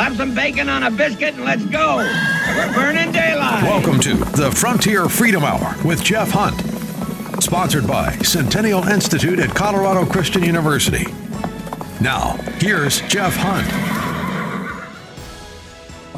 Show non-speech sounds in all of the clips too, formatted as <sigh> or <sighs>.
Slap some bacon on a biscuit and let's go. We're burning daylight. Welcome to the Frontier Freedom Hour with Jeff Hunt. Sponsored by Centennial Institute at Colorado Christian University. Now, here's Jeff Hunt.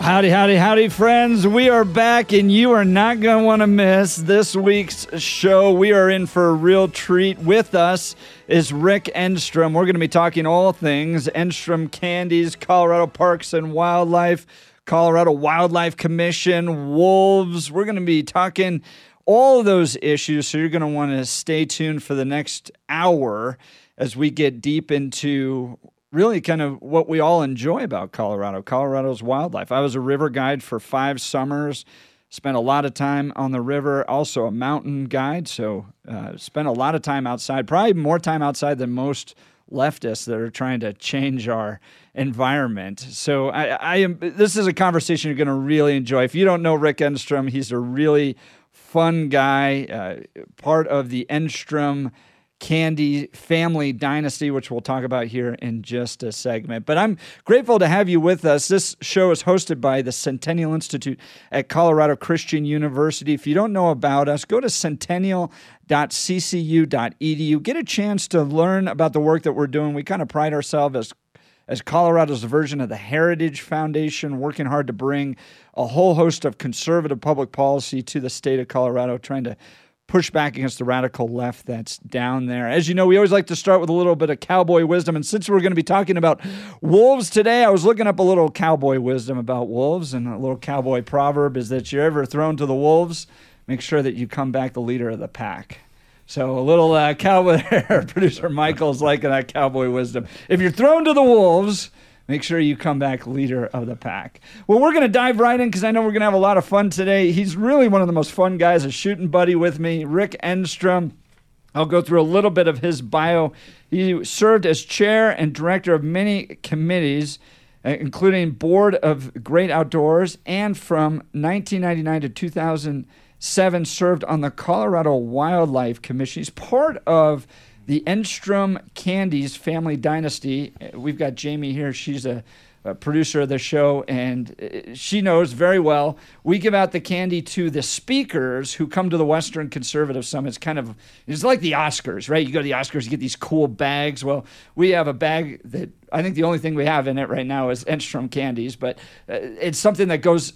Howdy, howdy, howdy, friends. We are back, and you are not going to want to miss this week's show. We are in for a real treat. With us is Rick Enstrom. We're going to be talking all things Enstrom Candies, Colorado Parks and Wildlife, Colorado Wildlife Commission, wolves. We're going to be talking all of those issues, so you're going to want to stay tuned for the next hour as we get deep into really kind of what we all enjoy about Colorado, Colorado's wildlife. I was a river guide for five summers, spent a lot of time on the river, also a mountain guide. So, uh, spent a lot of time outside, probably more time outside than most leftists that are trying to change our environment. So, I, I am. This is a conversation you're going to really enjoy. If you don't know Rick Enstrom, he's a really fun guy, uh, part of the Enstrom Candy family dynasty, which we'll talk about here in just a segment. But I'm grateful to have you with us. This show is hosted by the Centennial Institute at Colorado Christian University. If you don't know about us, go to centennial.ccu.edu. Get a chance to learn about the work that we're doing. We kind of pride ourselves as as Colorado's version of the Heritage Foundation, working hard to bring a whole host of conservative public policy to the state of Colorado, trying to push back against the radical left that's down there. As you know, we always like to start with a little bit of cowboy wisdom. And since we're going to be talking about wolves today, I was looking up a little cowboy wisdom about wolves. And a little cowboy proverb is that you're ever thrown to the wolves, make sure that you come back the leader of the pack. So a little uh, <laughs> cowboy <laughs> producer Michael's liking that cowboy wisdom. If you're thrown to the wolves, Make sure you come back leader of the pack. Well, we're going to dive right in because I know we're going to have a lot of fun today. He's really one of the most fun guys, a shooting buddy with me, Rick Enstrom. I'll go through a little bit of his bio. He served as chair and director of many committees, uh, including Board of Great Outdoors, and from 1999 to 2007 served on the Colorado Wildlife Commission. He's part of the Enstrom Candies family dynasty. We've got Jamie here. She's a, a, producer of the show, and uh, she knows very well. We give out the candy to the speakers who come to the Western Conservative Summit. It's kind of it's like the Oscars, right? You go to the Oscars, you get these cool bags. Well, we have a bag that I think the only thing we have in it right now is Enstrom Candies, but uh, it's something that goes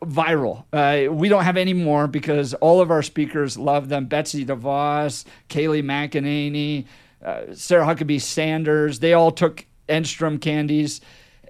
viral. Uh, we don't have any more because all of our speakers love them. Betsy DeVos, Kayleigh McEnany, uh, Sarah Huckabee Sanders, they all took Enstrom candies.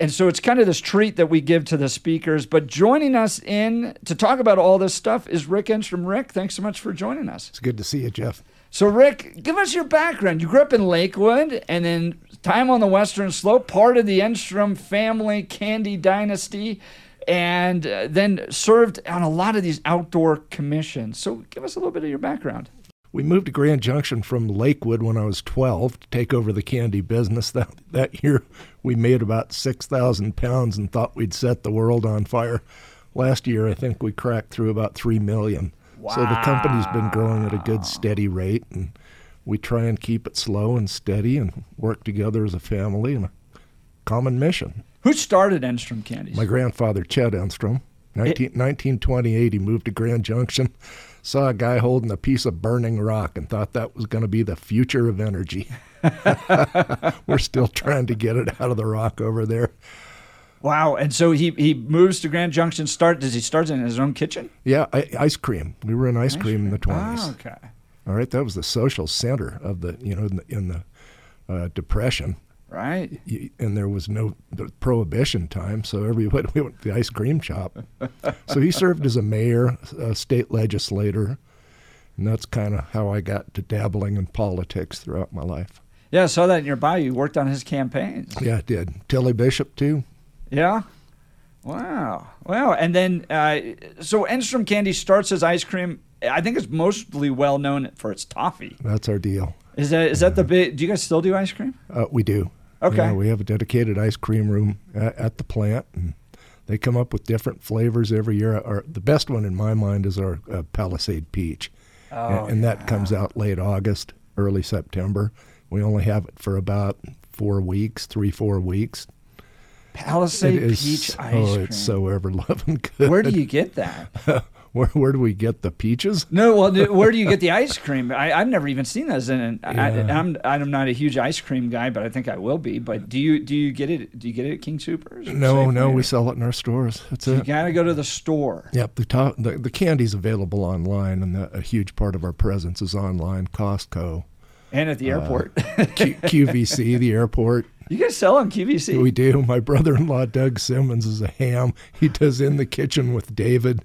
And so it's kind of this treat that we give to the speakers. But joining us in to talk about all this stuff is Rick Enstrom. Rick, thanks so much for joining us. It's good to see you, Jeff. So, Rick, give us your background. You grew up in Lakewood and then time on the Western Slope, part of the Enstrom family candy dynasty and uh, then served on a lot of these outdoor commissions. So give us a little bit of your background. We moved to Grand Junction from Lakewood when I was 12 to take over the candy business. <laughs> That, that year, we made about 6,000 pounds and thought we'd set the world on fire. Last year, I think we cracked through about 3 million. Wow. So the company's been growing at a good, steady rate, and we try and keep it slow and steady and work together as a family and a common mission. Who started Enstrom Candies? My grandfather, Chet Enstrom. 19, it, 1928, he moved to Grand Junction, saw a guy holding a piece of burning rock, and thought that was going to be the future of energy. <laughs> We're still trying to get it out of the rock over there. Wow! And so he he moves to Grand Junction. Start does he start in his own kitchen? Yeah, I, ice cream. We were in ice, ice cream, cream, in the twenties. Oh, okay. All right, that was the social center of the you know in the, in the uh, depression right? And there was no the prohibition time, so everybody we <laughs> went to the ice cream shop. so he served as a mayor, a state legislator, and that's kind of how I got to dabbling in politics throughout my life. Yeah, I saw that in your bio. You worked on his campaigns. Yeah, I did. Tillie Bishop too. Yeah. Wow. Wow. And then, uh, so Enstrom Candy starts as ice cream. I think it's mostly well known for its toffee. That's our deal. Is that is that the big? Do you guys still do ice cream? Uh, we do. Okay. Yeah, we have a dedicated ice cream room at, at, the plant, and they come up with different flavors every year. Our, the best one in my mind is our uh, Palisade Peach, oh, and, and yeah. that comes out late August, early September. We only have it for about four weeks, three four weeks. Palisade is- peach ice oh, cream. Oh, it's so ever loving good. <laughs> Where do you get that? <laughs> where, where do we get the peaches? No, well, where do you get the ice cream? I, I've never even seen those. And I, Yeah. I'm I'm not a huge ice cream guy, but I think I will be. But do you do you get it? Do you get it at King Supers? No, no, we sell it in our stores. That's You it. gotta go to the store. Yep, the top the, the candy's available online, and the, a huge part of our presence is online. Costco, And at the uh, airport. Q, QVC, the airport. You guys sell on QVC? We do. My brother-in-law Doug Simmons is a ham. He does in the kitchen with David,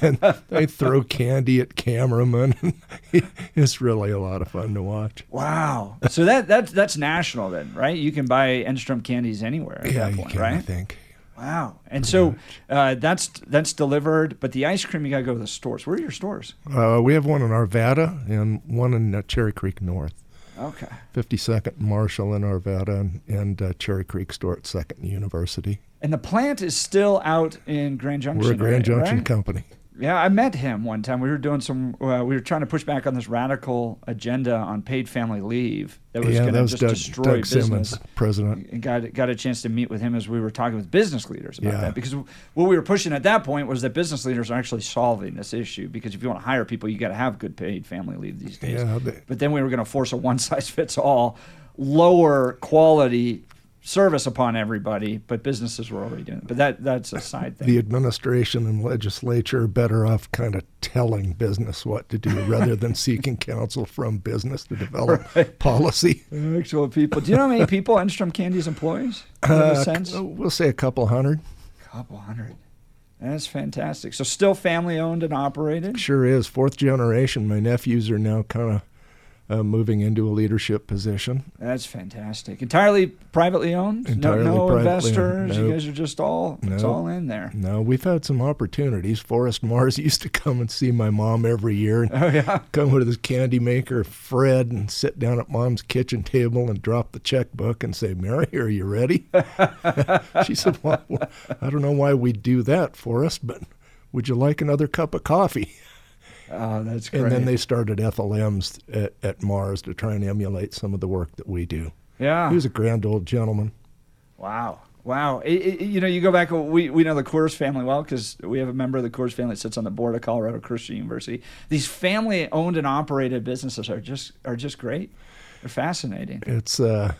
and they throw <laughs> candy at cameramen. <laughs> it's really a lot of fun to watch. Wow. So that that's that's national then, right? You can buy Enstrom candies anywhere at yeah, that you point, can. I think. Wow. And so uh, that's that's delivered, but the ice cream you gotta go to the stores. Where are your stores? Uh, we have one in Arvada and one in uh, Cherry Creek North. Okay. 52nd Marshall in Arvada and, and uh, Cherry Creek store at Second University. And the plant is still out in Grand Junction. We're a Grand right? Junction right? company. Yeah, I met him one time. We were doing some. Uh, we were trying to push back on this radical agenda on paid family leave that was yeah, going to just Doug, destroy Doug business. Simmons, president. And got got a chance to meet with him as we were talking with business leaders about Yeah. that because what we were pushing at that point was that business leaders are actually solving this issue because if you want to hire people, you got to have good paid family leave these days. Yeah, But then we were going to force a one size fits all, lower quality service upon everybody, but businesses were already doing it. But that that's a side thing. The administration and legislature are better off kind of telling business what to do <laughs> rather than seeking counsel from business to develop <laughs> policy. Actual people. Do you know how many people Enstrom Candy's employs? Do you have a Uh, sense? we'll say a couple hundred. couple hundred. That's fantastic. So still family owned and operated. Sure is. Fourth generation. My nephews are now kind of uh, moving into a leadership position. That's fantastic. Entirely privately owned. Entirely no, no privately investors. owned. You guys are just all. It's all in there. No, we've had some opportunities. Forrest Mars <laughs> used to come and see my mom every year and Oh yeah. come with his candy maker, Fred, and sit down at mom's kitchen table and drop the checkbook and say, Mary, are you ready? <laughs> she said, well, well, I don't know why we do that, Forrest, but would you like another cup of coffee? <laughs> Oh, that's great. And then they started Ethel M's at, at Mars to try and emulate some of the work that we do. yeah. He was a grand old gentleman. Wow. Wow. It- it- you know, you go back, we, we know the Coors family well because we have a member of the Coors family that sits on the board of Colorado Christian University. These family owned and operated businesses are just are just great. They're fascinating. It's uh,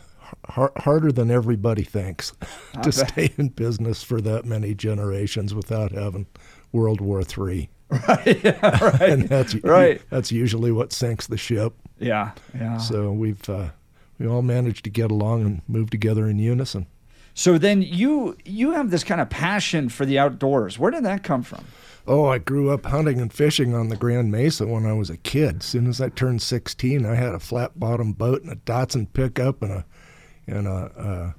har- harder than everybody thinks <laughs> to bet. stay in business for that many generations without having World War III. <laughs> Right. Yeah, <laughs> right. and that's Right. That's usually what sinks the ship. Yeah. Yeah. So we've uh, we all managed to get along and move together in unison. So then you you have this kind of passion for the outdoors. Where did that come from? Oh, I grew up hunting and fishing on the Grand Mesa when I was a kid. As soon as I turned 16, I had a flat bottom boat and a Datsun pickup and a and a, a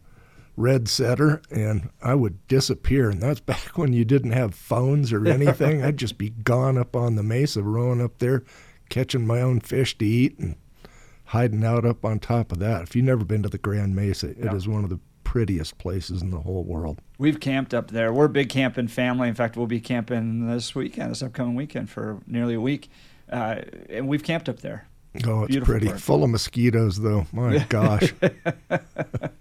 red setter, and I would disappear. And that's <laughs> back when you didn't have phones or anything. I'd just be gone up on the mesa, rowing up there, catching my own fish to eat, and hiding out up on top of that. If you've never been to the Grand Mesa, it is Yeah. one of the prettiest places in the whole world. We've camped up there. We're a big camping family. In fact, we'll be camping this weekend, this upcoming weekend, for nearly a week. Uh, and we've camped up there. Oh, it's Beautiful pretty. park. Full of mosquitoes, though. My <laughs> gosh. <laughs>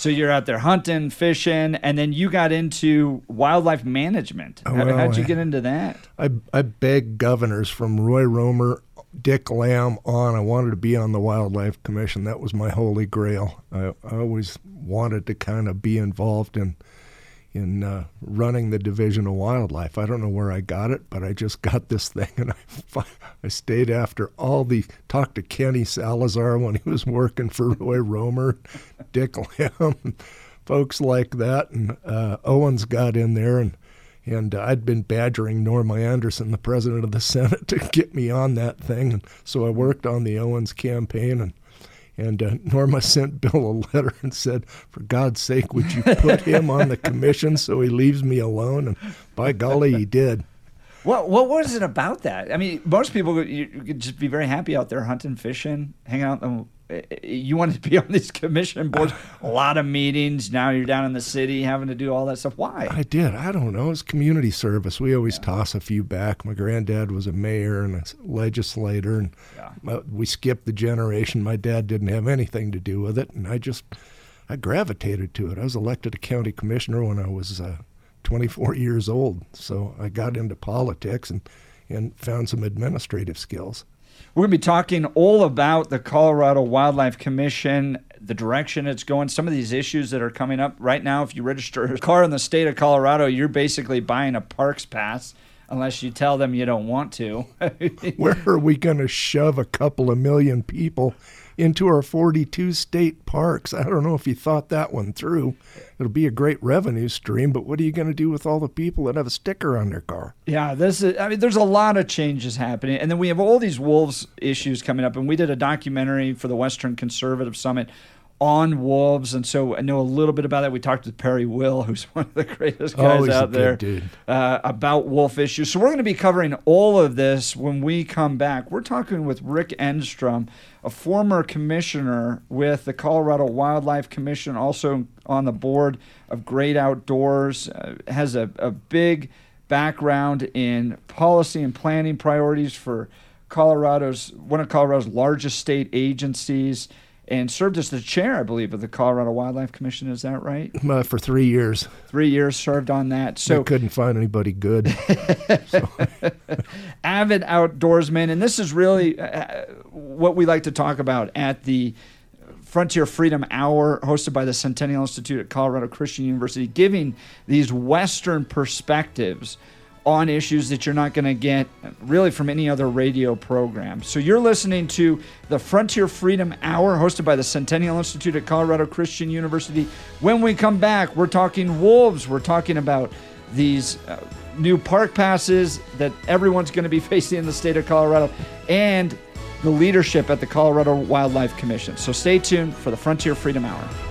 So you're out there hunting, fishing, and then you got into wildlife management. Oh, How, well, how'd you get into that? I, I begged governors from Roy Romer, Dick Lamm on. I wanted to be on the Wildlife Commission. That was my holy grail. I, I always wanted to kind of be involved in in uh, running the Division of Wildlife. I don't know where I got it, but I just <laughs> got this thing, and I I stayed after all the talked to Kenny Salazar when he was working for Roy Romer, Dick Lamm, <laughs> folks like that, and uh, Owens got in there and. And uh, I'd been badgering Norma Anderson, the president of the <laughs> Senate, to get me on that thing. And so I worked on the Owens campaign, and and uh, Norma <laughs> sent Bill a letter and said, "For God's sake, would you put him on the commission so he leaves me alone?" And by golly, he did. What What was it about that? I mean, most people you, you could just be very happy out there hunting, fishing, hanging out. uh, You wanted to be on these commission boards, <sighs> a lot of meetings. Now you're down in the city having to do all that stuff. Why? I did. I don't know. It's community service. We always toss a few back. My granddad was a mayor and a legislator, and Yeah. uh, we skipped the generation. My dad didn't have anything to do with it, and I just, I gravitated to it. I was elected a county commissioner when I was uh, 24 years old, so I got into politics and and found some administrative skills. We're going to be talking all about the Colorado Wildlife Commission, the direction it's going, some of these issues that are coming up right now. If you register a car in the state of Colorado, you're basically buying a parks pass unless you tell them you don't want to. <laughs> Where are we going to shove a couple of million people into our 42 state parks? I don't know if you thought that one through. It'll be a great revenue stream, but what are you going to do with all the people that have a sticker on their car? Yeah, this is, I mean, there's a lot of changes happening. And then we have all these wolves issues coming up. And we did a documentary for the Western Conservative Summit on wolves, and so I know a little bit about that. We talked with Perry Will, who's <laughs> one of the greatest guys out there, dude. Uh, about wolf issues. So we're going to be covering all of this when we come back. We're talking with Rick Enstrom, a former commissioner with the Colorado Wildlife Commission, also on the board of Great Outdoors, uh, has a, a big background in policy and planning priorities for Colorado's one of Colorado's largest state agencies and served as the chair, I believe, of the Colorado Wildlife Commission. Is that right? Uh, for three years, Three years served on that. so couldn't find anybody good. <laughs> <laughs> avid outdoorsman, and this is really uh, what we like to talk about at the Frontier Freedom Hour, hosted by the Centennial Institute at Colorado Christian University, giving these Western perspectives on issues that you're not going to get really from any other radio program. So you're listening to the Frontier Freedom Hour, hosted by the Centennial Institute at Colorado Christian University. When we come back, we're talking wolves. We're talking about these uh, new park passes that everyone's going to be <laughs> facing in the state of Colorado and the leadership at the Colorado Wildlife Commission. So stay tuned for the Frontier Freedom Hour.